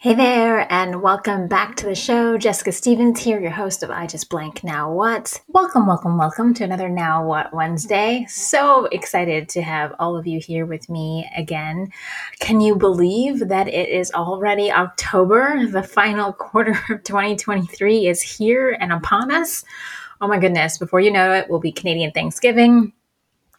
Hey there, and welcome back to the show. Jessica Stephens here, your host of I Just Blank Now What. Welcome, welcome, welcome to another Now What Wednesday. So excited to have all of you here with me again. Can you believe that it is already October? The final quarter of 2023 is here and upon us. Oh my goodness, before you know it, will be Canadian Thanksgiving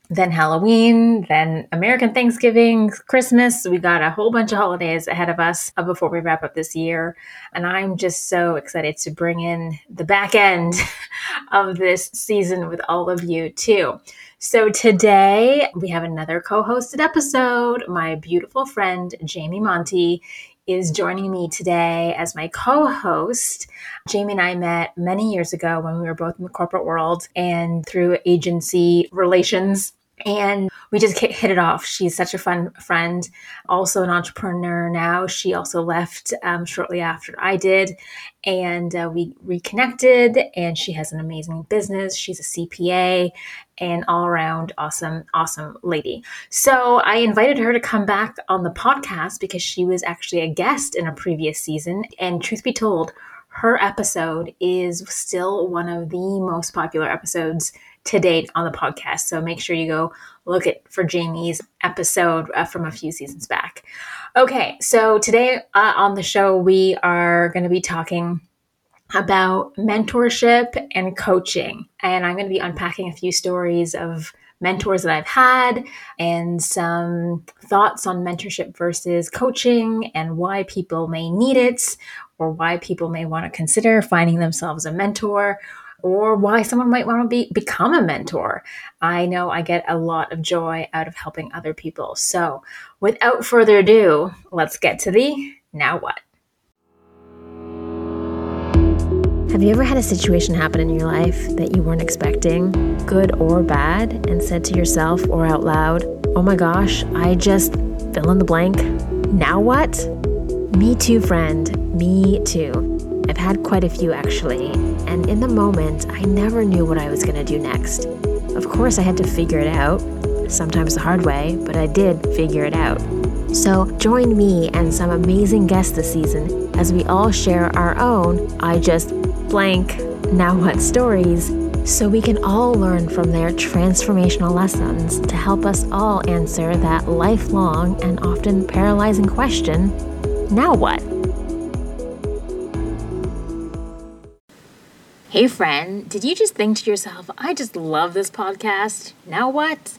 then Halloween, then American Thanksgiving, Christmas. We got a whole bunch of holidays ahead of us uh, before we wrap up this year. And I'm just so excited to bring in the back end of this season with all of you, too. So today we have another co hosted episode. My beautiful friend, Jami Monte, is joining me today as my co host. Jami and I met many years ago when we were both in the corporate world and through agency relations and we just hit it off. She's such a fun friend, also an entrepreneur now. She also left um, shortly after I did, and uh, we reconnected. And she has an amazing business. She's a CPA and all around awesome, awesome lady. So I invited her to come back on the podcast because she was actually a guest in a previous season. And truth be told, her episode is still one of the most popular episodes to date on the podcast. So make sure you go look at for Jami's episode uh, from a few seasons back. Okay, so today uh, on the show we are going to be talking about mentorship and coaching, and I'm going to be unpacking a few stories of mentors that I've had and some thoughts on mentorship versus coaching and why people may need it or why people may want to consider finding themselves a mentor or why someone might want to be become a mentor. I know I get a lot of joy out of helping other people. So, without further ado, let's get to the now what. Have you ever had a situation happen in your life that you weren't expecting, good or bad, and said to yourself or out loud, "Oh my gosh, I just fill in the blank. Now what?" Me too, friend. Me too. I've had quite a few actually, and in the moment, I never knew what I was going to do next. Of course, I had to figure it out, sometimes the hard way, but I did figure it out. So, join me and some amazing guests this season as we all share our own I just blank now what stories so we can all learn from their transformational lessons to help us all answer that lifelong and often paralyzing question now what? Hey, friend, did you just think to yourself, I just love this podcast? Now what?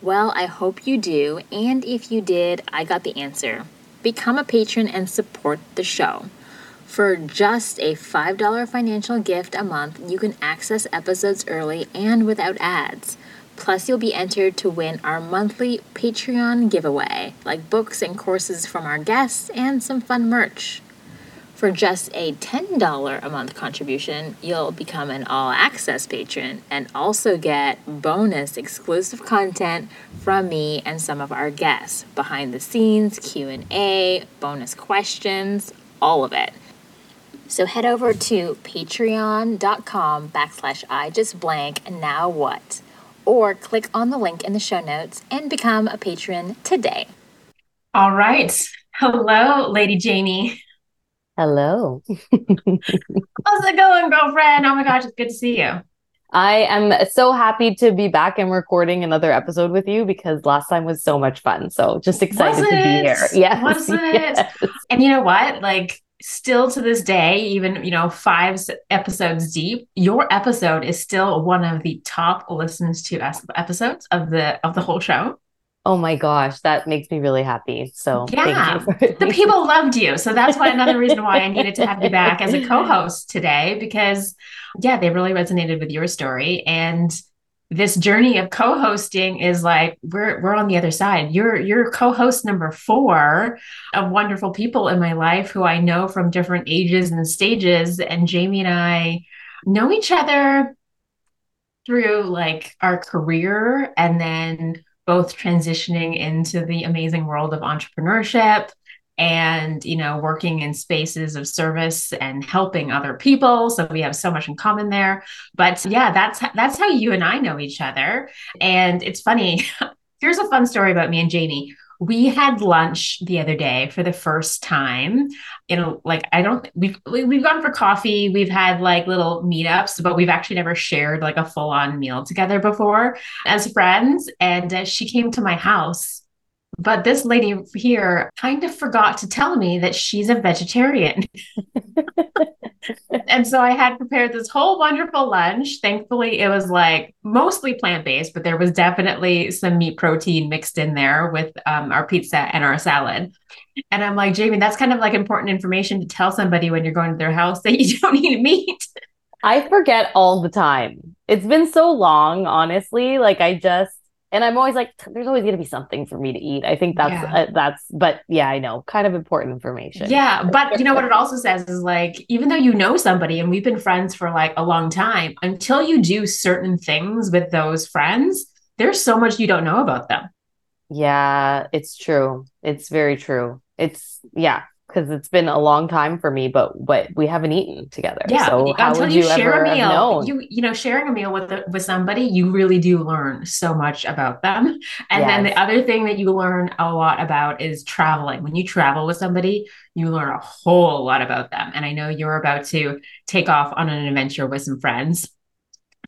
Well, I hope you do. And if you did, I got the answer. Become a patron and support the show. For just a $5 financial gift a month, you can access episodes early and without ads. Plus, you'll be entered to win our monthly Patreon giveaway, like books and courses from our guests and some fun merch. For just a $10 a month contribution, you'll become an all access patron and also get bonus exclusive content from me and some of our guests, behind the scenes, Q&A, bonus questions, all of it. So head over to patreon.com backslash I just blank now what or click on the link in the show notes and become a patron today. All right. Hello, Lady Jami. Hello. How's it going, girlfriend? Oh my gosh, it's good to see you. I am so happy to be back and recording another episode with you because last time was so much fun. So just excited to be here. Yes. Was it? Yes. And you know what? Like still to this day, even, you know, five episodes deep, your episode is still one of the top listens to episodes of the of the whole show. Oh my gosh, that makes me really happy. So yeah, the people loved you. So that's why another reason why I needed to have you back as a co-host today because yeah, they really resonated with your story and this journey of co-hosting is like we're we're on the other side. You're you're co-host number 4 of wonderful people in my life who I know from different ages and stages and Jami and I know each other through like our career and then both transitioning into the amazing world of entrepreneurship and you know working in spaces of service and helping other people. So we have so much in common there. But yeah that's that's how you and I know each other. And it's funny here's a fun story about me and Jami we had lunch the other day for the first time. You know, like I don't we've we've gone for coffee, we've had like little meetups, but we've actually never shared like a full on meal together before as friends. And uh, she came to my house but this lady here kind of forgot to tell me that she's a vegetarian. and so I had prepared this whole wonderful lunch. Thankfully, it was like mostly plant based, but there was definitely some meat protein mixed in there with um, our pizza and our salad. And I'm like, Jami, that's kind of like important information to tell somebody when you're going to their house that you don't eat meat. I forget all the time. It's been so long, honestly. Like, I just, and I'm always like, there's always going to be something for me to eat. I think that's yeah. uh, that's, but yeah, I know, kind of important information. Yeah, but you know what it also says is like, even though you know somebody and we've been friends for like a long time, until you do certain things with those friends, there's so much you don't know about them. Yeah, it's true. It's very true. It's yeah, because it's been a long time for me, but but we haven't eaten together. Yeah, so how until would you, you share a meal, you you know, sharing a meal with with somebody, you really do learn so much about them. And yes. then the other thing that you learn a lot about is traveling. When you travel with somebody, you learn a whole lot about them. And I know you're about to take off on an adventure with some friends.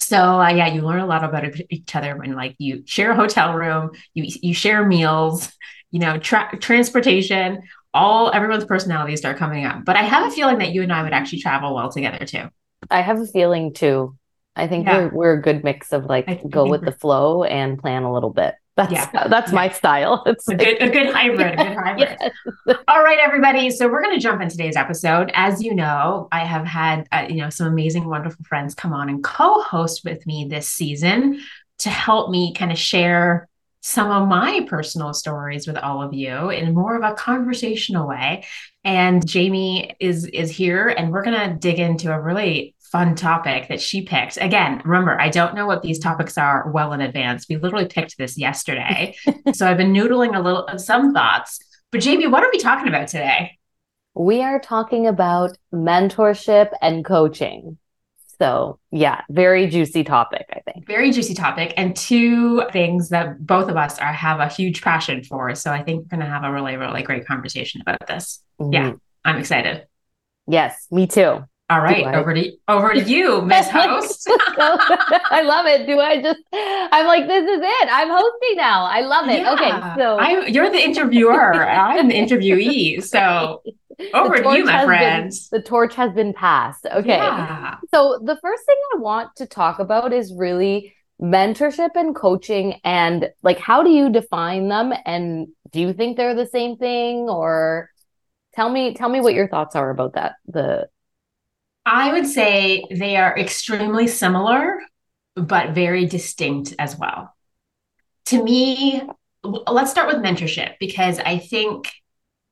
So uh, yeah, you learn a lot about each other when like you share a hotel room, you you share meals, you know, tra- transportation, all everyone's personalities start coming up. But I have a feeling that you and I would actually travel well together too. I have a feeling too. I think yeah. we're we're a good mix of like go with the flow and plan a little bit. That's yeah. that's yeah. my style. It's a good a good hybrid, a good hybrid. yes. All right, everybody. So we're going to jump in today's episode. As you know, I have had uh, you know some amazing, wonderful friends come on and co-host with me this season to help me kind of share some of my personal stories with all of you in more of a conversational way. And Jami is is here and we're going to dig into a really fun topic that she picked. Again, remember, I don't know what these topics are well in advance. We literally picked this yesterday. so I've been noodling a little of some thoughts. But Jami, what are we talking about today? We are talking about mentorship and coaching. So, yeah, very juicy topic, I think. Very juicy topic and two things that both of us are have a huge passion for. So, I think we're going to have a really really great conversation about this. Mm-hmm. Yeah, I'm excited. Yes, me too. All right, over to over to you, Miss Host. I love it. Do I just? I'm like, this is it. I'm hosting now. I love it. Yeah. Okay, so I'm, you're the interviewer. I'm the interviewee. So over to you, my friends. Been, the torch has been passed. Okay. Yeah. So the first thing I want to talk about is really mentorship and coaching and like how do you define them and do you think they're the same thing or tell me tell me what your thoughts are about that the I would say they are extremely similar but very distinct as well. To me, let's start with mentorship because I think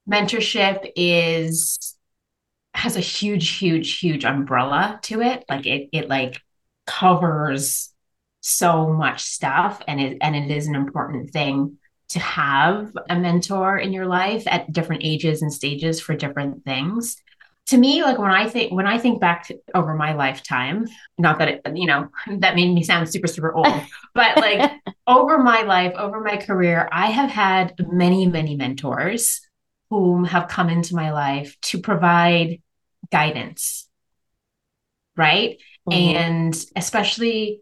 mentorship is has a huge huge huge umbrella to it. Like it it like covers so much stuff and it and it is an important thing to have a mentor in your life at different ages and stages for different things. To me like when i think when i think back to, over my lifetime not that it you know that made me sound super super old but like over my life over my career i have had many many mentors whom have come into my life to provide guidance, right? Mm-hmm. And especially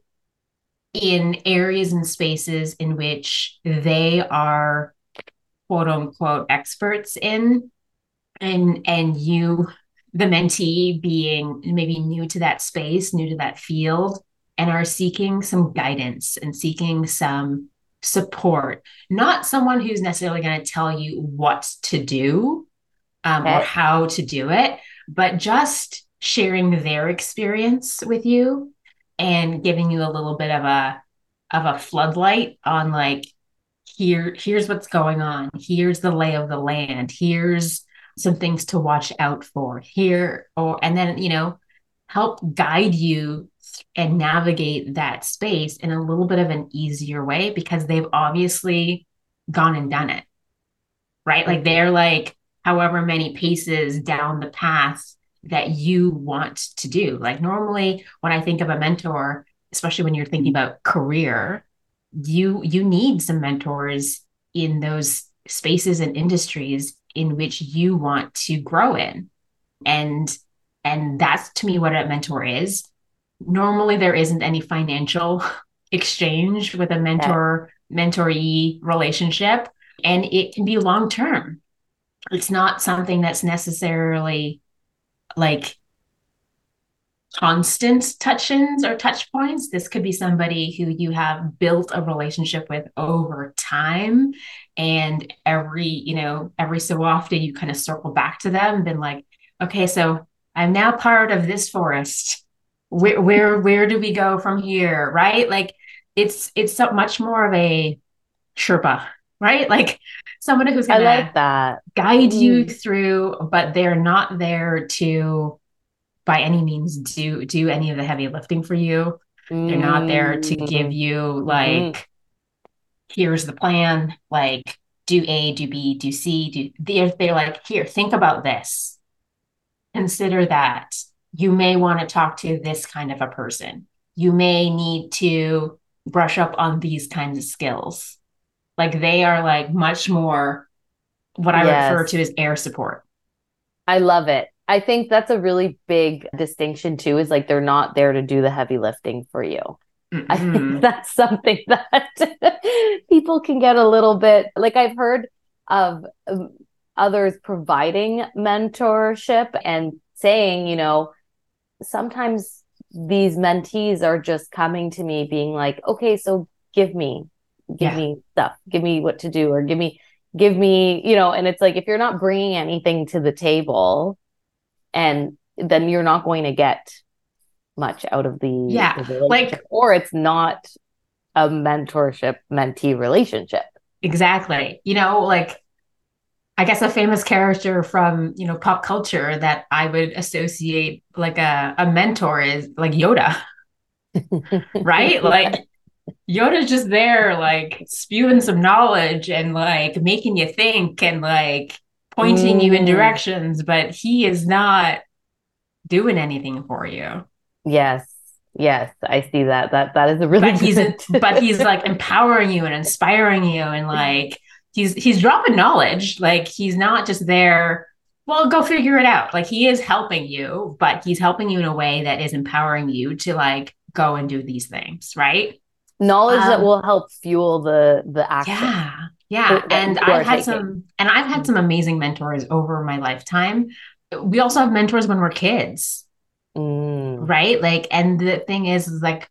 in areas and spaces in which they are quote unquote experts in and and you the mentee being maybe new to that space new to that field and are seeking some guidance and seeking some support, not someone who's necessarily going to tell you what to do um, okay. or how to do it, but just sharing their experience with you and giving you a little bit of a of a floodlight on like here here's what's going on. Here's the lay of the land. Here's some things to watch out for. Here or and then you know help guide you and navigate that space in a little bit of an easier way because they've obviously gone and done it. Right? Like they're like however many paces down the path that you want to do. Like normally when I think of a mentor, especially when you're thinking about career, you you need some mentors in those spaces and industries in which you want to grow in and and that's to me what a mentor is. Normally there isn't any financial exchange with a mentor mentoree relationship and it can be long term it's not something that's necessarily like constant touch-ins or touch points. This could be somebody who you have built a relationship with over time and every you know every so often you kind of circle back to them and been like okay so i'm now part of this forest where where where do we go from here right like it's it's so much more of a sherpa right like someone who's gonna I like that guide mm. you through but they're not there to by any means do do any of the heavy lifting for you. Mm. They're not there to give mm. you mm-hmm. like mm. here's the plan, like do A, do B, do C, do they're they're like, here, think about this. Consider that. You may want to talk to this kind of a person. You may need to brush up on these kinds of skills. Like they are like much more what I yes. refer to as air support. I love it. I think that's a really big distinction too, is like they're not there to do the heavy lifting for you. Mm-hmm. I think that's something that people can get a little bit like I've heard of um, others providing mentorship and saying, you know, sometimes these mentees are just coming to me being like, okay, so give me, give yeah. me stuff, give me what to do, or give me, give me, you know, and it's like if you're not bringing anything to the table, and then you're not going to get much out of the yeah the like or it's not a mentorship mentee relationship. Exactly. You know like i guess a famous character from you know pop culture that i would associate like a, a mentor is like yoda right like yoda's just there like spewing some knowledge and like making you think and like pointing mm. you in mm. directions, but he is not doing anything for you. Yes. Yes, I see that. That that is a really but he's a, but he's like empowering you and inspiring you and like he's he's dropping knowledge. Like he's not just there, well, go figure it out. Like he is helping you, but he's helping you in a way that is empowering you to like go and do these things, right? Knowledge um, that will help fuel the the action. Yeah. Yeah, and I've had taking. some and I've had some amazing mentors over my lifetime. We also have mentors when we're kids. Mm. Right? Like and the thing is, is like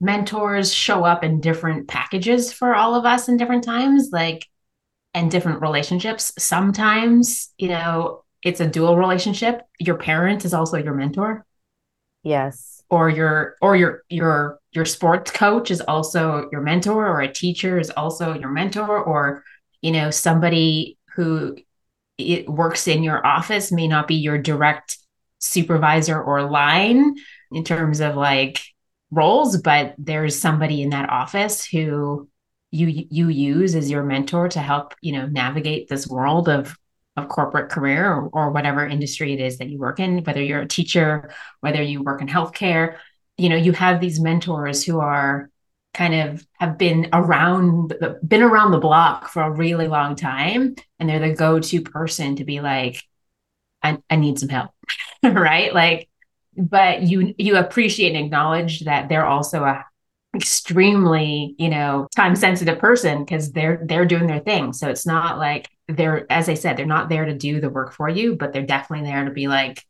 mentors show up in different packages for all of us in different times like and different relationships. Sometimes, you know, it's a dual relationship. Your parent is also your mentor. Yes. Or your or your your your sports coach is also your mentor or a teacher is also your mentor or you know somebody who it works in your office may not be your direct supervisor or line in terms of like roles but there's somebody in that office who you you use as your mentor to help you know navigate this world of of corporate career or, or whatever industry it is that you work in whether you're a teacher whether you work in healthcare you know you have these mentors who are kind of have been around been around the block for a really long time and they're the go-to person to be like i, I need some help right? Like but you you appreciate and acknowledge that they're also a extremely you know time sensitive person because they're they're doing their thing so it's not like they're as i said they're not there to do the work for you but they're definitely there to be like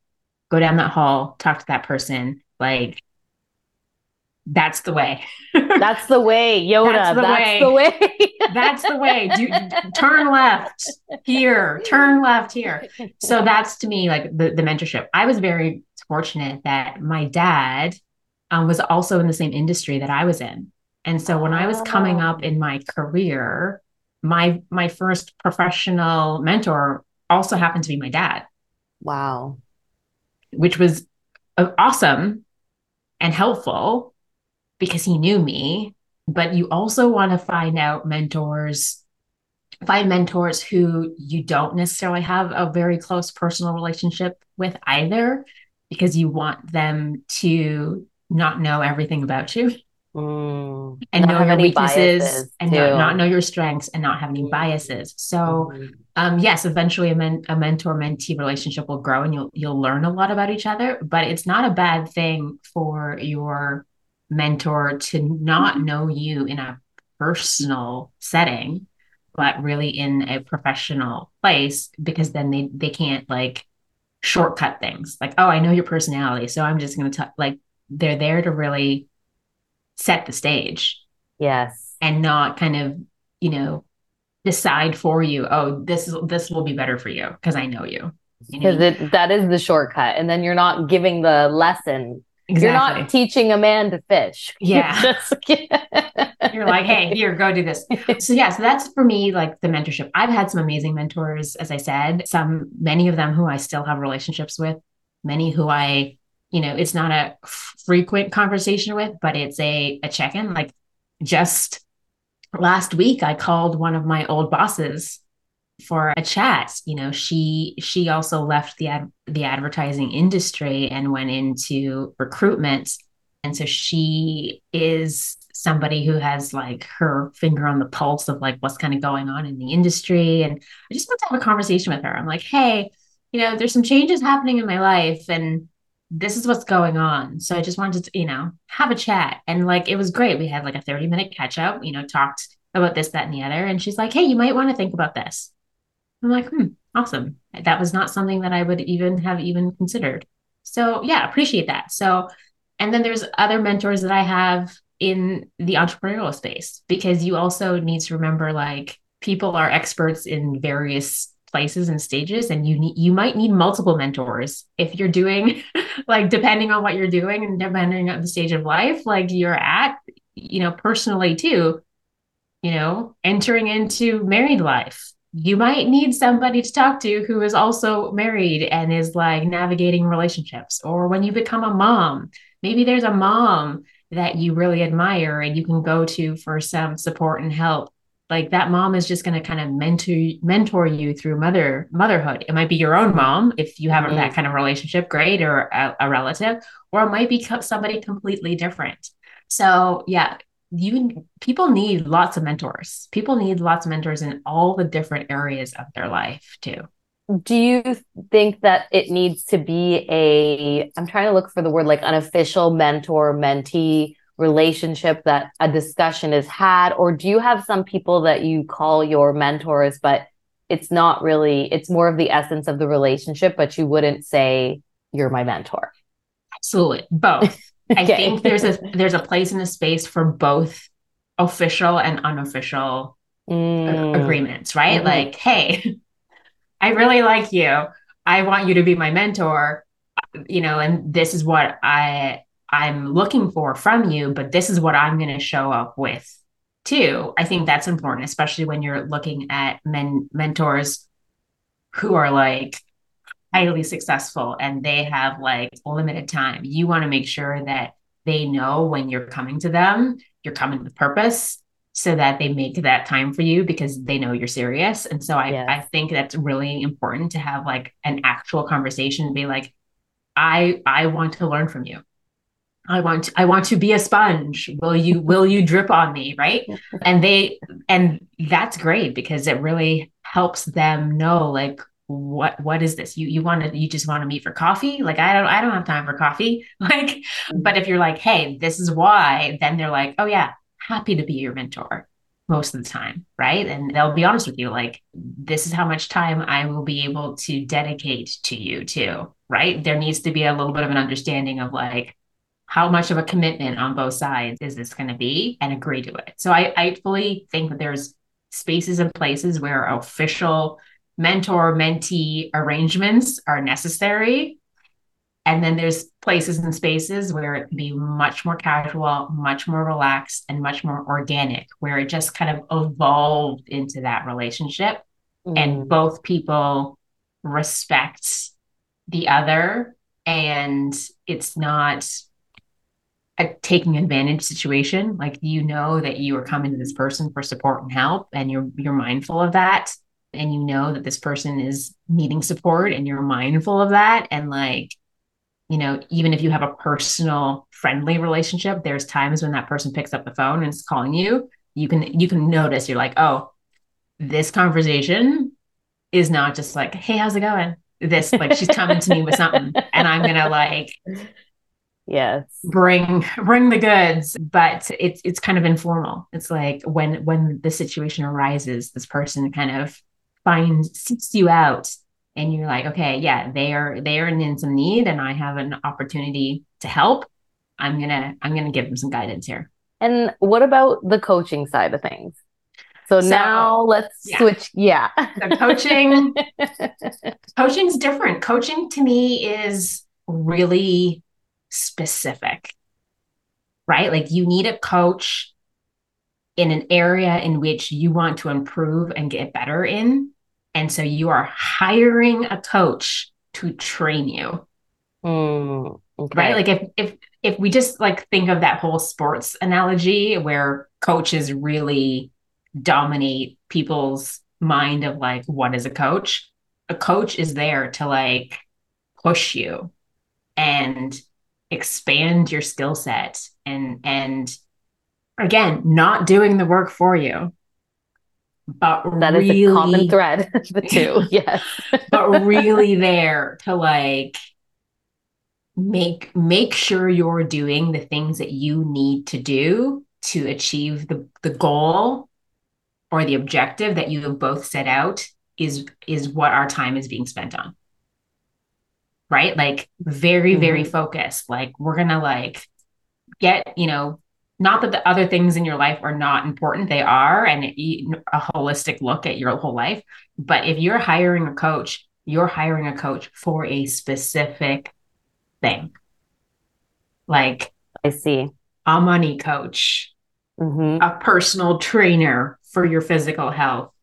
go down that hall talk to that person like that's the way. that's the way, Yoda. That's the that's way. The way. that's the way. Do, turn left here. Turn left here. So that's to me like the, the mentorship. I was very fortunate that my dad um, was also in the same industry that I was in, and so when I was coming up in my career, my my first professional mentor also happened to be my dad. Wow, which was uh, awesome and helpful because he knew me. But you also want to find out mentors, find mentors who you don't necessarily have a very close personal relationship with either, because you want them to not know everything about you. mm. and know your weaknesses and not, not, know your strengths and not have any mm. biases. So, mm-hmm. um, yes, eventually a, men- a mentor mentee relationship will grow and you'll you'll learn a lot about each other. But it's not a bad thing for your mentor to not mm-hmm. know you in a personal setting but really in a professional place because then they they can't like shortcut things like oh i know your personality so i'm just going to like they're there to really set the stage yes and not kind of you know decide for you oh this is this will be better for you because i know you because you know? that is the shortcut and then you're not giving the lesson Exactly. You're not teaching a man to fish. Yeah. You're, just, You're like, hey, here, go do this. So yeah, so that's for me like the mentorship. I've had some amazing mentors, as I said, some many of them who I still have relationships with, many who I, you know, it's not a frequent conversation with, but it's a, a check-in. Like just last week, I called one of my old bosses for a chat. You know she she also left the ad, the advertising industry and went into recruitment. And so she is somebody who has like her finger on the pulse of like what's kind of going on in the industry. And i just want to have a conversation with her. I'm like hey you know there's some changes happening in my life and this is what's going on so i just wanted to you know have a chat and like it was great we had like a 30 minute catch up you know talked about this that and the other and she's like hey you might want to think about this I'm like, hmm, awesome. That was not something that I would even have even considered. So yeah, appreciate that. So, and then there's other mentors that I have in the entrepreneurial space because you also need to remember like people are experts in various places and stages and you need you might need multiple mentors if you're doing like depending on what you're doing and depending on the stage of life like you're at you know personally too you know entering into married life you might need somebody to talk to who is also married and is like navigating relationships. Or when you become a mom, maybe there's a mom that you really admire and you can go to for some support and help. Like that mom is just going to kind of mentor mentor you through mother motherhood. It might be your own mom if you have mm-hmm. that kind of relationship, great, or a, a relative, or it might be somebody completely different. So yeah, you people need lots of mentors. People need lots of mentors in all the different areas of their life too. Do you think that it needs to be a I'm trying to look for the word like unofficial mentor mentee relationship that a discussion is had or do you have some people that you call your mentors but it's not really it's more of the essence of the relationship but you wouldn't say you're my mentor absolutely both I think there's a there's a place in a space for both official and unofficial mm. agreements, right? Mm-hmm. Like, hey, I really like you. I want you to be my mentor, you know, and this is what I I'm looking for from you, but this is what I'm going to show up with too. I think that's important, especially when you're looking at men mentors who are like highly successful and they have like limited time, you want to make sure that they know when you're coming to them, you're coming with purpose so that they make that time for you because they know you're serious. And so I, yes. I think that's really important to have like an actual conversation and be like, I I want to learn from you. I want I want to be a sponge. Will you will you drip on me, right? And they and that's great because it really helps them know like what what is this? You you want to you just want to meet for coffee? Like i don't i don't have time for coffee. Like but if you're like hey this is why then they're like oh yeah happy to be your mentor most of the time. Right? And they'll be honest with you like this is how much time i will be able to dedicate to you too. Right? There needs to be a little bit of an understanding of like how much of a commitment on both sides is this going to be and agree to it so i i fully think that there's spaces and places where official mentor mentee arrangements are necessary. And then there's places and spaces where it can be much more casual, much more relaxed, and much more organic, where it just kind of evolved into that relationship. Mm. And both people respect the other. And it's not a taking advantage situation. Like you know that you are coming to this person for support and help, and you're you're mindful of that and you know that this person is needing support and you're mindful of that and like you know, even if you have a personal friendly relationship, there's times when that person picks up the phone and is calling you. You can you can notice you're like, oh, this conversation is not just like, hey, how's it going? This like she's coming to me with something, and I'm gonna like yes. Bring bring the goods but it's it's kind of informal. It's like when when the situation arises this person kind of finds seeks you out and you're like okay yeah they are they are in some need and i have an opportunity to help. I'm gonna i'm gonna give them some guidance here. And what about the coaching side of things? So, so now let's yeah. switch yeah. So coaching coaching's different. Coaching to me is really specific, right? Like you need a coach in an area in which you want to improve and get better in. And so you are hiring a coach to train you. Mm, okay. Right? Like if if if we just like think of that whole sports analogy where coaches really dominate people's mind of like what is a coach? A coach is there to like push you and expand your skill set and and again not doing the work for you but that really, is a common thread the two yes. but really there to like make make sure you're doing the things that you need to do to achieve the the goal or the objective that you have both set out is is what our time is being spent on right? Like very, mm-hmm. very focused. Like we're gonna like get, you know, not that the other things in your life are not important, they are, and a holistic look at your whole life. But if you're hiring a coach, you're hiring a coach for a specific thing. Like I see a money coach, mm-hmm. a personal trainer for your physical health,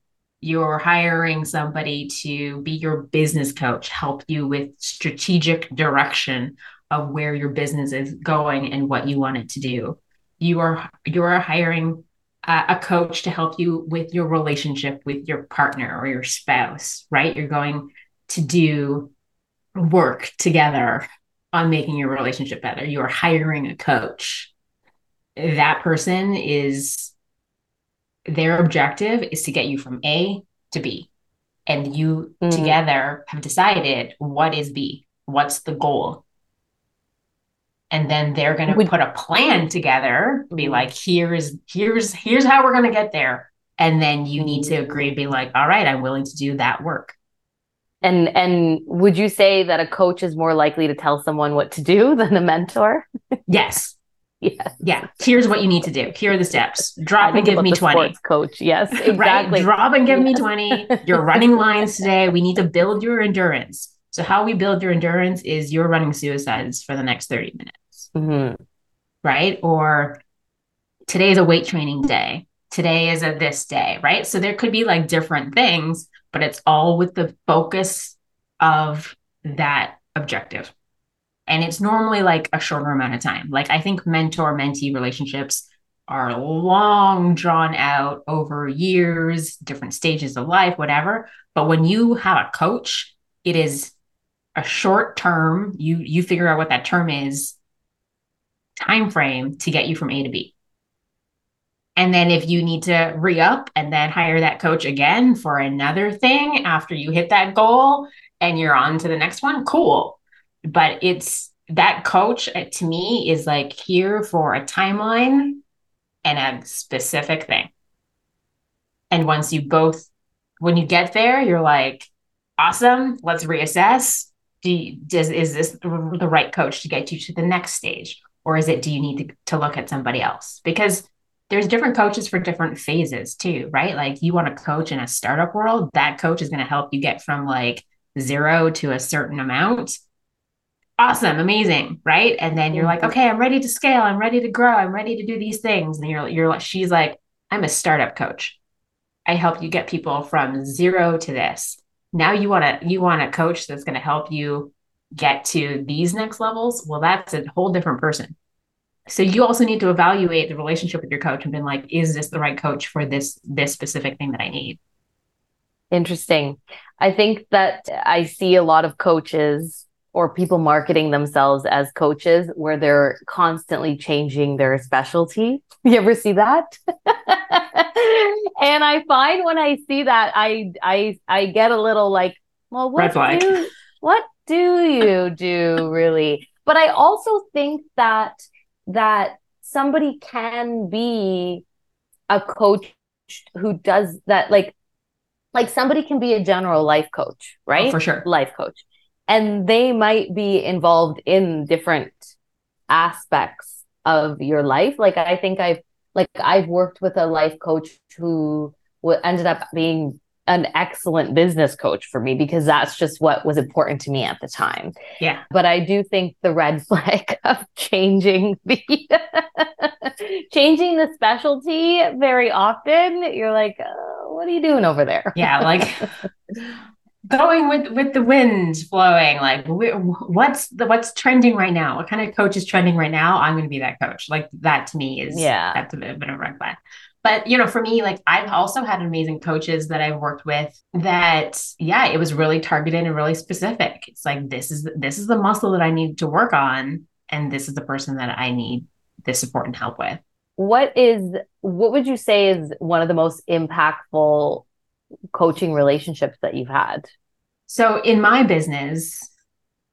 you're hiring somebody to be your business coach, help you with strategic direction of where your business is going and what you want it to do. You are you are hiring a, a coach to help you with your relationship with your partner or your spouse, right? You're going to do work together on making your relationship better. You are hiring a coach. That person is their objective is to get you from A to B. And you mm. together have decided what is B, what's the goal. And then they're going to put a plan together, be mm. like, here's, here's, here's how we're going to get there. And then you need to agree be like, all right, I'm willing to do that work. And and would you say that a coach is more likely to tell someone what to do than a mentor? yes. Yes. Yeah. Here's what you need to do. Here are the steps. Drop and give me 20. coach. Yes. Exactly. right. Drop and give me 20. You're running lines today. We need to build your endurance. So, how we build your endurance is you're running suicides for the next 30 minutes. Mm-hmm. Right. Or today is a weight training day. Today is a this day. Right. So, there could be like different things, but it's all with the focus of that objective and it's normally like a shorter amount of time. Like i think mentor mentee relationships are long drawn out over years different stages of life whatever. But when you have a coach it is a short term. You you figure out what that term is time frame to get you from a to b. And then if you need to re-up and then hire that coach again for another thing after you hit that goal and you're on to the next one cool but it's that coach uh, to me is like here for a timeline and a specific thing. And once you both, when you get there, you're like, awesome, let's reassess. Do you, does, is this the right coach to get you to the next stage? Or is it, do you need to, to look at somebody else? Because there's different coaches for different phases too, right? Like you want to coach in a startup world, that coach is going to help you get from like zero to a certain amount awesome, amazing, right? And then you're like, mm-hmm. okay, I'm ready to scale, I'm ready to grow, I'm ready to do these things. And you're you're like, she's like, I'm a startup coach. I help you get people from zero to this. Now you want to you want a coach that's going to help you get to these next levels. Well, that's a whole different person. So you also need to evaluate the relationship with your coach and be like, is this the right coach for this this specific thing that I need? Interesting. I think that I see a lot of coaches or people marketing themselves as coaches where they're constantly changing their specialty. You ever see that? and I find when I see that I I I get a little like, well, what do what do you do really? But I also think that that somebody can be a coach who does that like like somebody can be a general life coach, oh, right? Oh, for sure. Life coach. And they might be involved in different aspects of your life. Like I think I've like I've worked with a life coach who ended up being an excellent business coach for me because that's just what was important to me at the time. Yeah. But I do think the red flag of changing the changing the specialty very often, you're like, oh, what are you doing over there? Yeah, like going with with the wind flowing like what's the what's trending right now? What kind of coach is trending right now? I'm going to be that coach. Like that to me is yeah. that's a bit, a bit of a red flag. But you know for me like i've also had amazing coaches that i've worked with that yeah it was really targeted and really specific. It's like this is this is the muscle that i need to work on and this is the person that i need the support and help with. What is what would you say is one of the most impactful coaching relationships that you've had? So in my business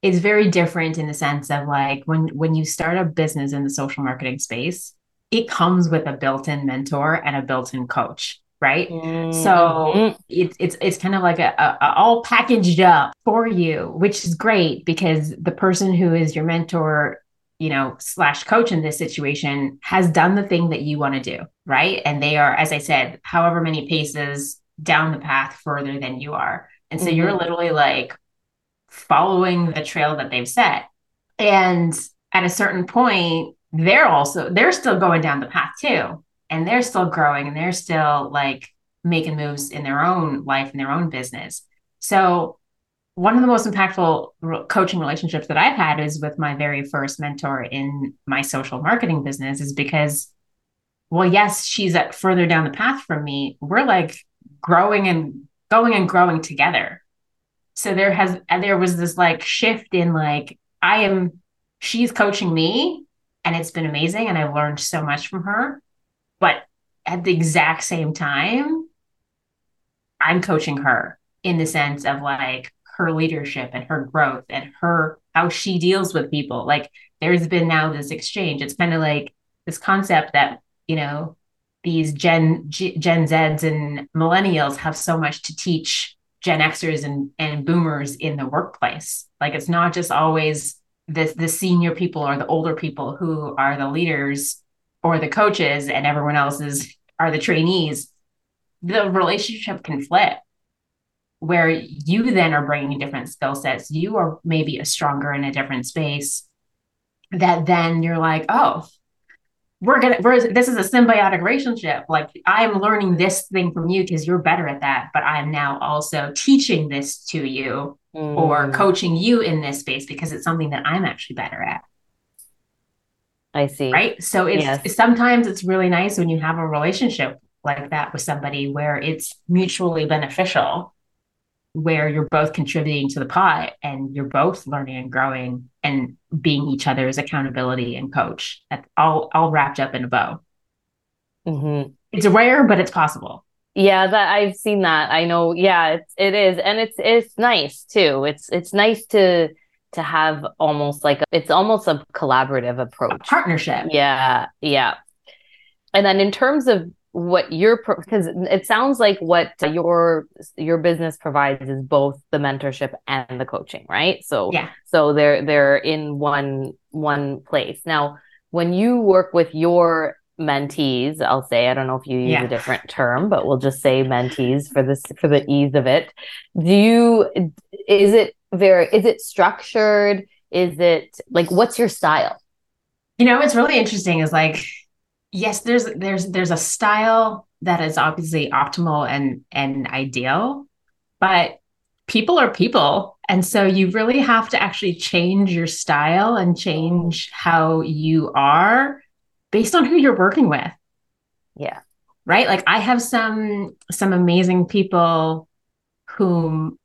it's very different in the sense of like when when you start a business in the social marketing space it comes with a built-in mentor and a built-in coach right? Mm-hmm. so it's it's it's kind of like a, a, a, all packaged up for you which is great because the person who is your mentor you know slash coach in this situation has done the thing that you want to do right? And they are as i said however many paces down the path further than you are. And so mm-hmm. you're literally like following the trail that they've set. And at a certain point they're also they're still going down the path too. And they're still growing and they're still like making moves in their own life and their own business. So one of the most impactful re- coaching relationships that i've had is with my very first mentor in my social marketing business is because well yes she's at further down the path from me. We're like growing and going and growing together so there has there was this like shift in like i am she's coaching me and it's been amazing and I've learned so much from her. But at the exact same time, I'm coaching her in the sense of like her leadership and her growth and her how she deals with people. Like there's been now this exchange. It's kind of like this concept that, you know, these Gen G, Gen Zs and millennials have so much to teach Gen Xers and, and boomers in the workplace. Like it's not just always the the senior people or the older people who are the leaders or the coaches and everyone else is are the trainees the relationship can flip where you then are bringing different skill sets you are maybe a stronger in a different space that then you're like oh we're gonna we're this is a symbiotic relationship like i'm learning this thing from you because you're better at that but i'm now also teaching this to you mm. or coaching you in this space because it's something that i'm actually better at i see right so it's yes. sometimes it's really nice when you have a relationship like that with somebody where it's mutually beneficial where you're both contributing to the pot and you're both learning and growing and being each other's accountability and coach. That's all all wrapped up in a bow. Mm-hmm. It's rare, but it's possible. Yeah, that I've seen that. I know. Yeah, it's it is, and it's it's nice too. It's it's nice to to have almost like a, it's almost a collaborative approach, a partnership. Yeah, yeah. And then in terms of what your because it sounds like what your your business provides is both the mentorship and the coaching right? So yeah. so they're they're in one one place. Now when you work with your mentees i'll say i don't know if you use yeah. a different term but we'll just say mentees for this for the ease of it. Do you is it very is it structured? Is it like what's your style? You know what's really interesting is like yes there's there's there's a style that is obviously optimal and and ideal but people are people. And so you really have to actually change your style and change how you are based on who you're working with. Yeah. Right? Like i have some some amazing people whom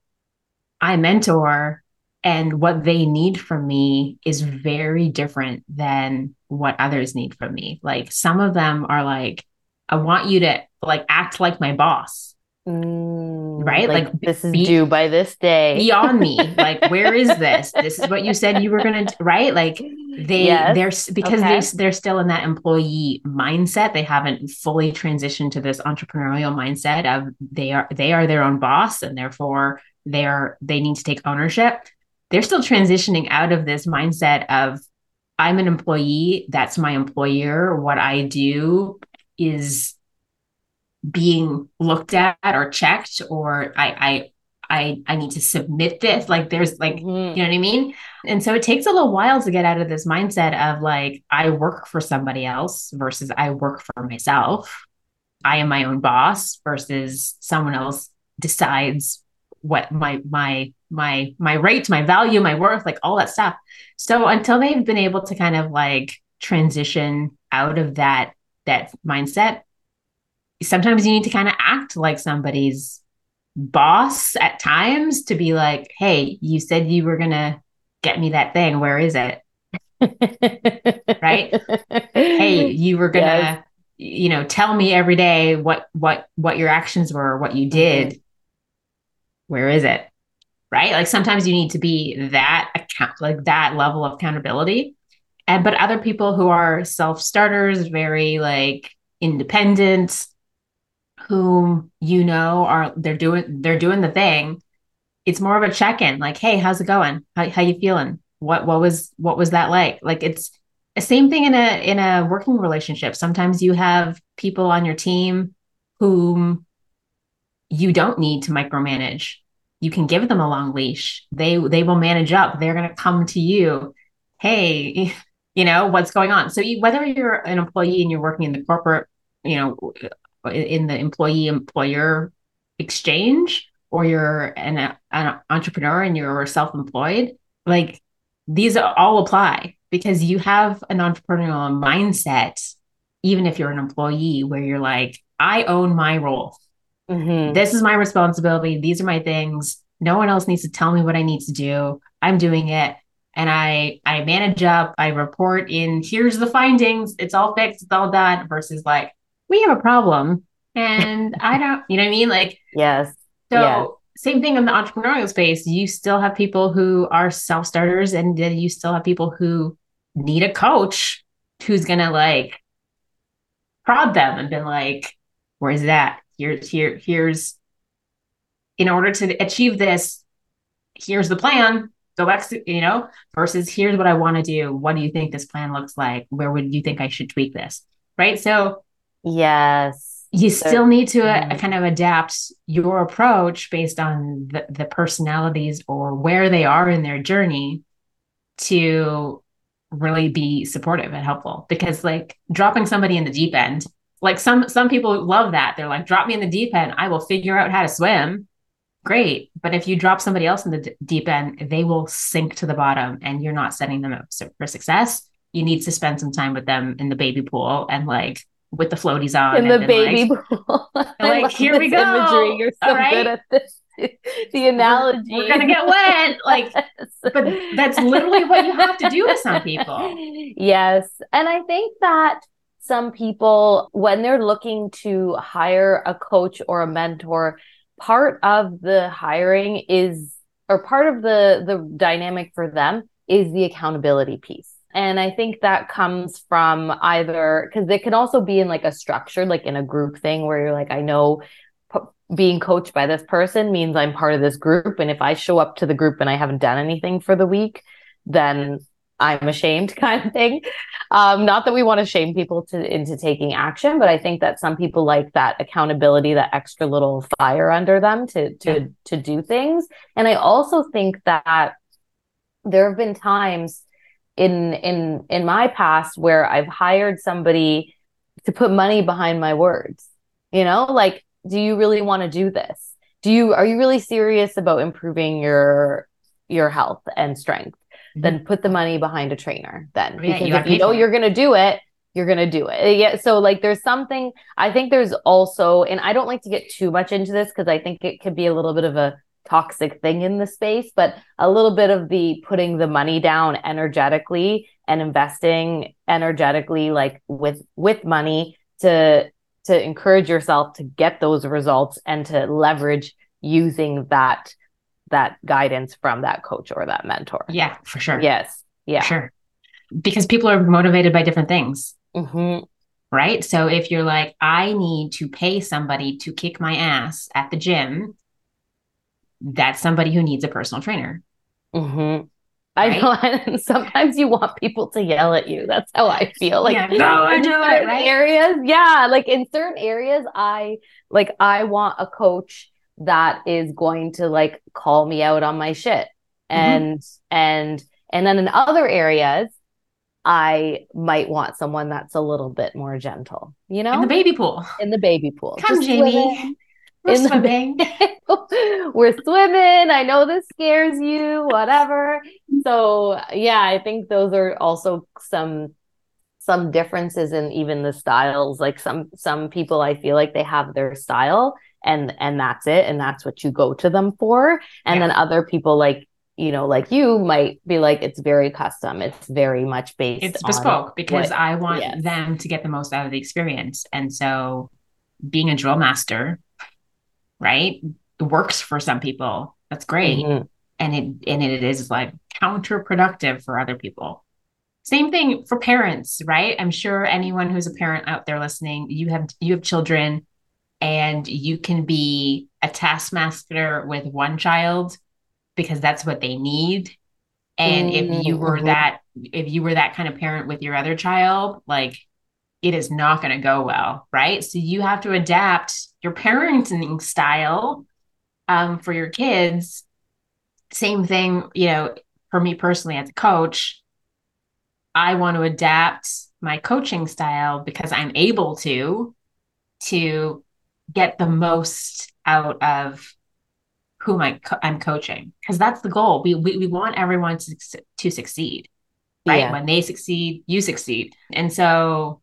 i mentor and what they need from me is very different than what others need from me. Like some of them are like, I want you to like act like my boss. Mm, right? Like, like this is be, due by this day. Be on me. like, where is this? This is what you said you were gonna right? Like they yes. they're because okay. they they're still in that employee mindset. They haven't fully transitioned to this entrepreneurial mindset of they are they are their own boss and therefore they are they need to take ownership. They're still transitioning out of this mindset of I'm an employee, that's my employer. What I do is being looked at or checked or I I I I need to submit this. Like there's like, mm-hmm. you know what I mean? And so it takes a little while to get out of this mindset of like I work for somebody else versus I work for myself. I am my own boss versus someone else decides what my my my my rate, my value, my worth, like all that stuff. So until they've been able to kind of like transition out of that that mindset, sometimes you need to kind of act like somebody's boss at times to be like, hey, you said you were going to get me that thing. Where is it? right? Hey, you were going to, yes. you know, tell me every day what, what, what your actions were, what you did. Mm-hmm. Where is it? Right. Like sometimes you need to be that account, like that level of accountability. And, but other people who are self starters, very like independent, whom you know are they're doing they're doing the thing it's more of a check-in like hey how's it going? How, how you feeling? What what was what was that like? Like it's the same thing in a in a working relationship. Sometimes you have people on your team whom you don't need to micromanage you can give them a long leash. They they will manage up. They're going to come to you hey you know what's going on? So you, whether you're an employee and you're working in the corporate you know in the employee employer exchange or you're an, an entrepreneur and you're self-employed like these all apply because you have an entrepreneurial mindset even if you're an employee where you're like i own my role mm-hmm. this is my responsibility these are my things no one else needs to tell me what i need to do i'm doing it and i i manage up i report in here's the findings it's all fixed it's all done versus like we have a problem and I don't, you know what I mean? Like, yes. So, yes. same thing in the entrepreneurial space. You still have people who are self starters, and then you still have people who need a coach who's going to like prod them and been like, where's that? Here's, here, here's, in order to achieve this, here's the plan. Go back, to, you know, versus here's what I want to do. What do you think this plan looks like? Where would you think I should tweak this? Right. So, Yes. You still need to uh, kind of adapt your approach based on the, the personalities or where they are in their journey to really be supportive and helpful because like dropping somebody in the deep end like some some people love that they're like drop me in the deep end i will figure out how to swim great but if you drop somebody else in the d- deep end they will sink to the bottom and you're not setting them up for success you need to spend some time with them in the baby pool and like with the floaties on in the baby like, pool. like here we go. Imagery. You're so right? good at this. the analogy. We're, we're, gonna get wet. Like, but that's literally what you have to do with some people. Yes, and I think that some people, when they're looking to hire a coach or a mentor, part of the hiring is, or part of the the dynamic for them is the accountability piece and I think that comes from either because it can also be in like a structure, like in a group thing where you're like, I know being coached by this person means I'm part of this group. And if I show up to the group and I haven't done anything for the week, then I'm ashamed kind of thing. Um, not that we want to shame people to into taking action, but I think that some people like that accountability, that extra little fire under them to to yeah. to do things. And I also think that there have been times in in in my past where I've hired somebody to put money behind my words. You know, like do you really want to do this? Do you are you really serious about improving your your health and strength? Mm-hmm. Then put the money behind a trainer then. Yeah, because you if you know you're going to do it, you're going to do it. Yeah, so like there's something I think there's also and I don't like to get too much into this because I think it could be a little bit of a toxic thing in the space, but a little bit of the putting the money down energetically and investing energetically like with with money to to encourage yourself to get those results and to leverage using that that guidance from that coach or that mentor. Yeah, for sure. Yes. Yeah. For sure. Because people are motivated by different things. Mm-hmm. Right. So if you're like, I need to pay somebody to kick my ass at the gym, that's somebody who needs a personal trainer. Mm-hmm. I right? know. And sometimes you want people to yell at you. That's how I feel. Like, yeah, no, I do it. Right? Areas, yeah. Like in certain areas, I like I want a coach that is going to like call me out on my shit, mm-hmm. and mm-hmm. and and then in other areas, I might want someone that's a little bit more gentle. You know, in the baby pool. In the baby pool. Come, Just Jami. We're in swimming. The, we're swimming. I know this scares you, whatever. So yeah, I think those are also some some differences in even the styles. Like some some people I feel like they have their style and and that's it. And that's what you go to them for. And yeah. then other people like you know, like you might be like, it's very custom. It's very much based. It's bespoke because what, I want them to get the most out of the experience. And so, being a drill master right works for some people that's great mm-hmm. and it and it is like counterproductive for other people same thing for parents right i'm sure anyone who's a parent out there listening you have you have children and you can be a taskmaster with one child because that's what they need and mm-hmm. if you were mm-hmm. that if you were that kind of parent with your other child like it is not going to go well, right? So you have to adapt your parenting style um, for your kids. Same thing, you know, for me personally as a coach, I want to adapt my coaching style because I'm able to to get the most out of whom I co- I'm coaching because that's the goal. We, we we want everyone to to succeed, right? Yeah. When they succeed, you succeed, and so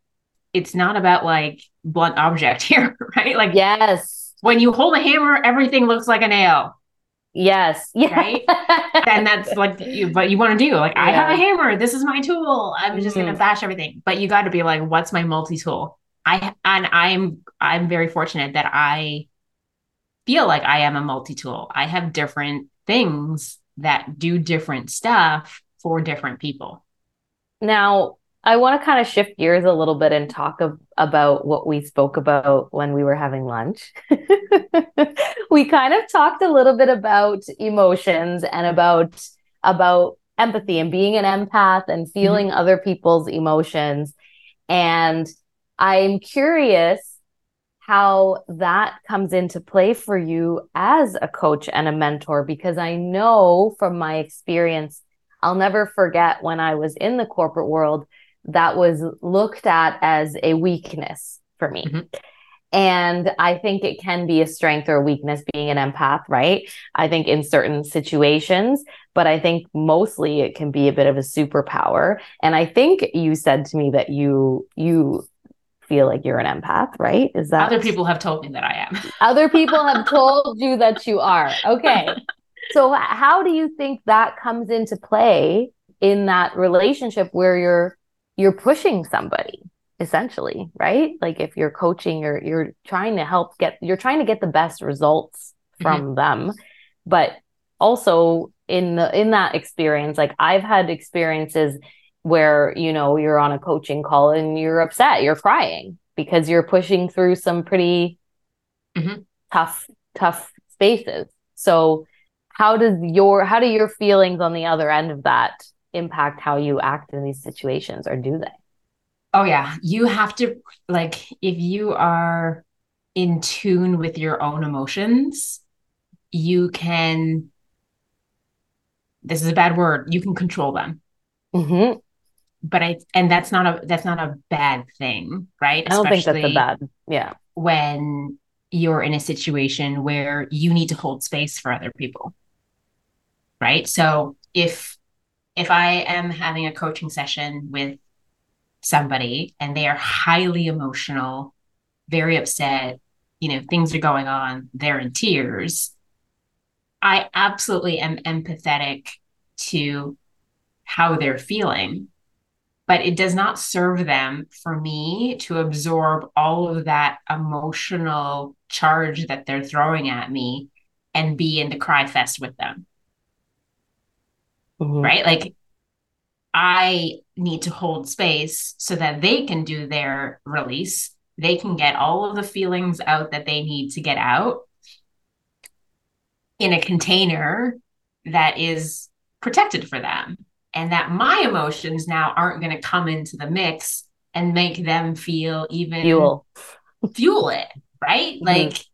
it's not about like blunt object here, right? Like yes, when you hold a hammer, everything looks like a nail. Yes. Yeah. Right. and that's like you, what you want to do. Like, yeah. I have a hammer. This is my tool. I'm mm-hmm. just gonna mm-hmm. bash everything. But you got to be like, what's my multi-tool? I and I'm I'm very fortunate that I feel like I am a multi-tool. I have different things that do different stuff for different people. Now, I want to kind of shift gears a little bit and talk of, about what we spoke about when we were having lunch. we kind of talked a little bit about emotions and about about empathy and being an empath and mm-hmm. feeling mm-hmm. other people's emotions. And I'm curious how that comes into play for you as a coach and a mentor because I know from my experience I'll never forget when I was in the corporate world that was looked at as a weakness for me. Mm-hmm. And I think it can be a strength or a weakness being an empath, right? I think in certain situations, but I think mostly it can be a bit of a superpower. And I think you said to me that you you feel like you're an empath, right? Is that other people have told me that I am. other people have told you that you are. Okay. So how do you think that comes into play in that relationship where you're you're pushing somebody essentially right like if you're coaching you're you're trying to help get you're trying to get the best results from mm-hmm. them but also in the in that experience like i've had experiences where you know you're on a coaching call and you're upset you're crying because you're pushing through some pretty mm-hmm. tough tough spaces so how does your how do your feelings on the other end of that impact how you act in these situations or do they? Oh yeah, you have to like if you are in tune with your own emotions, you can this is a bad word, you can control them. Mm-hmm. But I and that's not a that's not a bad thing, right? I don't Especially think that's a bad. Yeah. When you're in a situation where you need to hold space for other people. Right? So if if I am having a coaching session with somebody and they are highly emotional, very upset, you know, things are going on, they're in tears, I absolutely am empathetic to how they're feeling, but it does not serve them for me to absorb all of that emotional charge that they're throwing at me and be in the cry fest with them. Mm-hmm. Right? Like, I need to hold space so that they can do their release. They can get all of the feelings out that they need to get out in a container that is protected for them and that my emotions now aren't going to come into the mix and make them feel even fuel fuel it right mm-hmm. like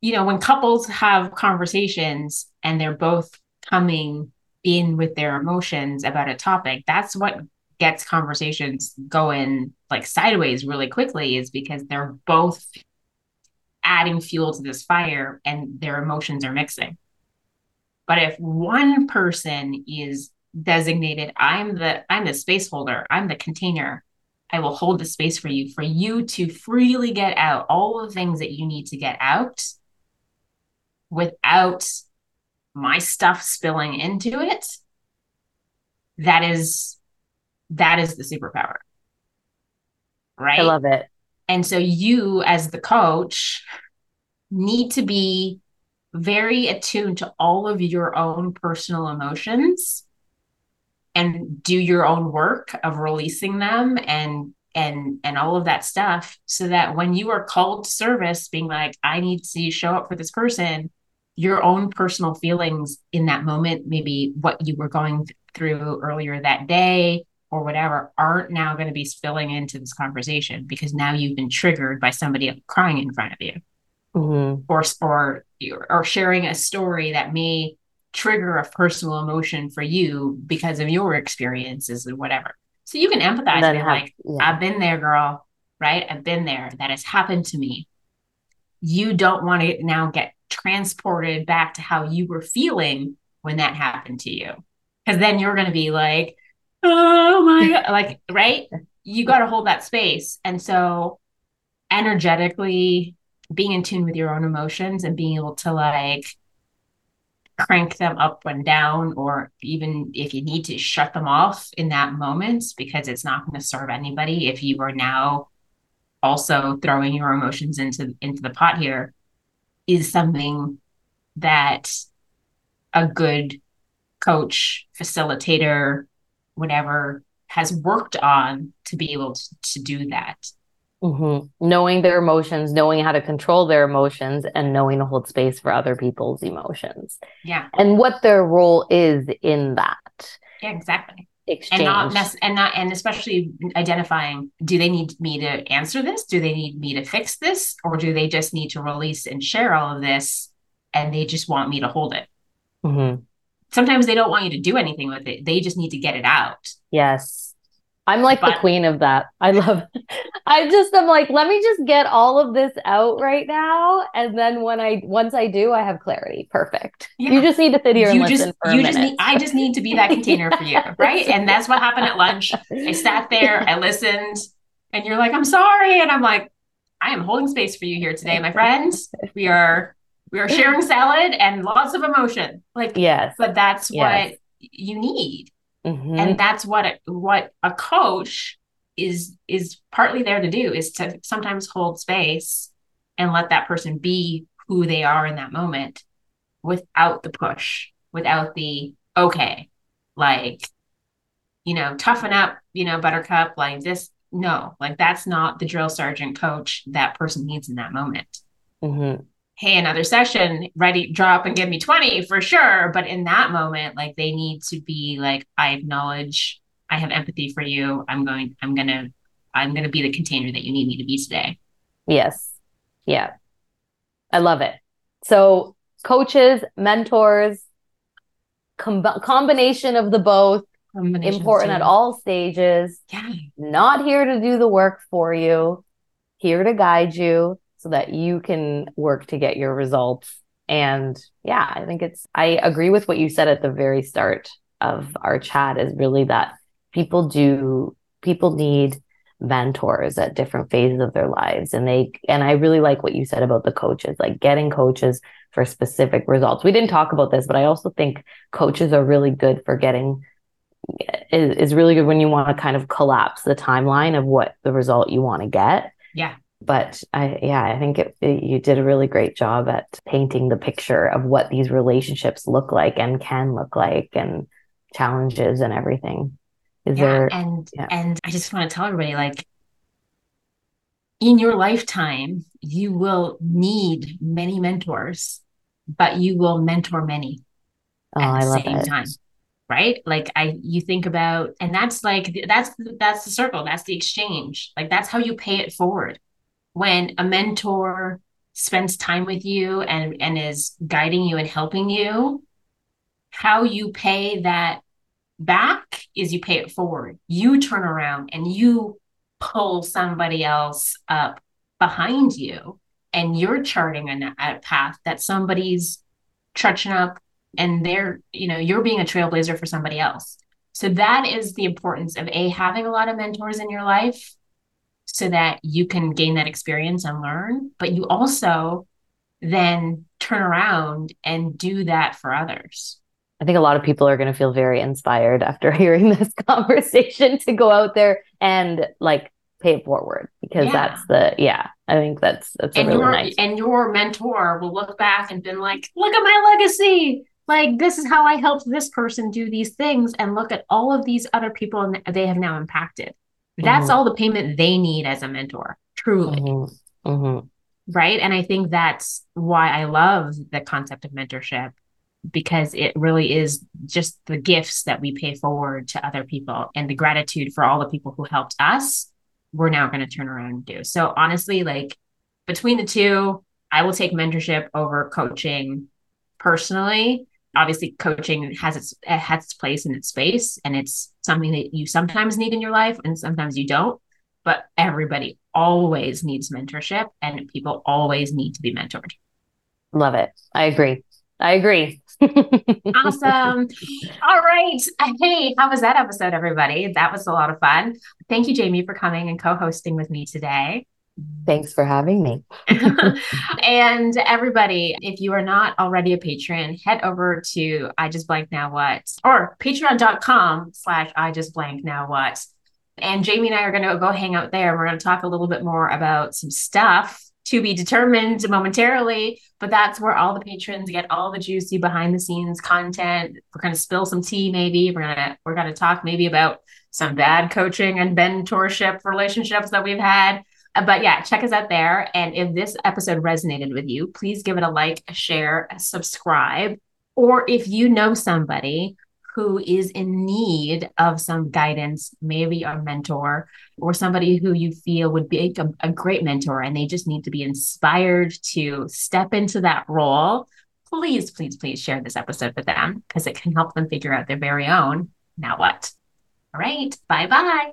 you know when couples have conversations and they're both coming in with their emotions about a topic that's what gets conversations going like sideways really quickly is because they're both adding fuel to this fire and their emotions are mixing. But if one person is designated, I'm the I'm the space holder, I'm the container. I will hold the space for you for you to freely get out all the things that you need to get out without my stuff spilling into it. That is that is the superpower. Right? I love it. And so you, as the coach, need to be very attuned to all of your own personal emotions and do your own work of releasing them and and and all of that stuff so that when you are called to service being like i need to show up for this person your own personal feelings in that moment maybe what you were going through earlier that day or whatever aren't now going to be spilling into this conversation because now you've been triggered by somebody crying in front of you mm-hmm. or or or sharing a story that may trigger a personal emotion for you because of your experiences and whatever. So you can empathize and like yeah. i've been there girl right? I've been there. That has happened to me. You don't want to now get transported back to how you were feeling when that happened to you. Because then you're going to be like oh my god like right? You got to hold that space. And so energetically being in tune with your own emotions and being able to like crank them up and down or even if you need to shut them off in that moment because it's not going to serve anybody if you are now also throwing your emotions into into the pot here is something that a good coach facilitator whatever has worked on to be able to, to do that. Mm-hmm. Knowing their emotions, knowing how to control their emotions, and knowing to hold space for other people's emotions. Yeah. And what their role is in that. Yeah, exactly. Exchange. And not mess and not and especially identifying do they need me to answer this? Do they need me to fix this? Or do they just need to release and share all of this and they just want me to hold it? Mm-hmm sometimes they don't want you to do anything with it. They just need to get it out. Yes. I'm like but, the queen of that. I love I just I'm like, let me just get all of this out right now. And then when I once I do, I have clarity. Perfect. Yeah. You just need to sit here you and just, listen for you just need I just need to be that container for you. Right. And that's what happened at lunch. I sat there, I listened, and you're like, I'm sorry. And I'm like, I am holding space for you here today, my friends. We are we are sharing salad and lots of emotion like yes but that's yes. what you need mm-hmm. and that's what it, what a coach is is partly there to do is to sometimes hold space and let that person be who they are in that moment without the push without the okay like you know toughen up you know buttercup like this no like that's not the drill sergeant coach that person needs in that moment mm-hmm hey, another session, ready, drop and give me 20 for sure. But in that moment, like they need to be like, I acknowledge, I have empathy for you. I'm going, I'm going to, I'm going to be the container that you need me to be today. Yes. Yeah. I love it. So, coaches, mentors, com- combination of the both, important at all stages. Yeah. Not here to do the work for you, here to guide you so that you can work to get your results. And yeah, I think it's, I agree with what you said at the very start of our chat is really that people do, people need mentors at different phases of their lives. And they, and I really like what you said about the coaches, like getting coaches for specific results. We didn't talk about this, but I also think coaches are really good for getting is, is really good when you want to kind of collapse the timeline of what the result you want to get. Yeah. But I, yeah, I think it, it, you did a really great job at painting the picture of what these relationships look like and can look like and challenges and everything. Is yeah, there, and, yeah. and I just want to tell everybody like, in your lifetime, you will need many mentors, but you will mentor many oh, at the same it. time right like i you think about and that's like that's that's the circle that's the exchange like that's how you pay it forward when a mentor spends time with you and and is guiding you and helping you how you pay that back is you pay it forward. You turn around and you pull somebody else up behind you and you're charting a, a path that somebody's trudging up and they're you know you're being a trailblazer for somebody else. So that is the importance of a having a lot of mentors in your life so that you can gain that experience and learn but you also then turn around and do that for others I think a lot of people are going to feel very inspired after hearing this conversation to go out there and like pay it forward because yeah. that's the yeah I think that's that's and really your nice. and your mentor will look back and been like, look at my legacy like this is how I helped this person do these things and look at all of these other people and they have now impacted. That's mm-hmm. all the payment they need as a mentor, truly. Mm-hmm. Mm-hmm. Right. And I think that's why I love the concept of mentorship because it really is just the gifts that we pay forward to other people and the gratitude for all the people who helped us. We're now going to turn around and do. So honestly, like between the two, I will take mentorship over coaching personally obviously coaching has its uh, has its place in its space and it's something that you sometimes need in your life and sometimes you don't but everybody always needs mentorship and people always need to be mentored. Love it. I agree. I agree. Awesome. All right. Hey how was that episode everybody? That was a lot of fun. Thank you jami for coming and co-hosting with me today Thanks for having me. and everybody, if you are not already a patron, head over to I just blank now what or patreon.com slash I just blank now what. And Jami and I are going to go hang out there. We're going to talk a little bit more about some stuff to be determined momentarily, but that's where all the patrons get all the juicy behind the scenes content. We're going to spill some tea maybe. We're going to we're going to talk maybe about some bad coaching and mentorship relationships that we've had Uh, but yeah, check us out there. And if this episode resonated with you, please give it a like, a share, a subscribe. Or if you know somebody who is in need of some guidance, maybe a mentor or somebody who you feel would be a, a great mentor and they just need to be inspired to step into that role, please, please, please share this episode with them because it can help them figure out their very own. Now what? All right. Bye bye.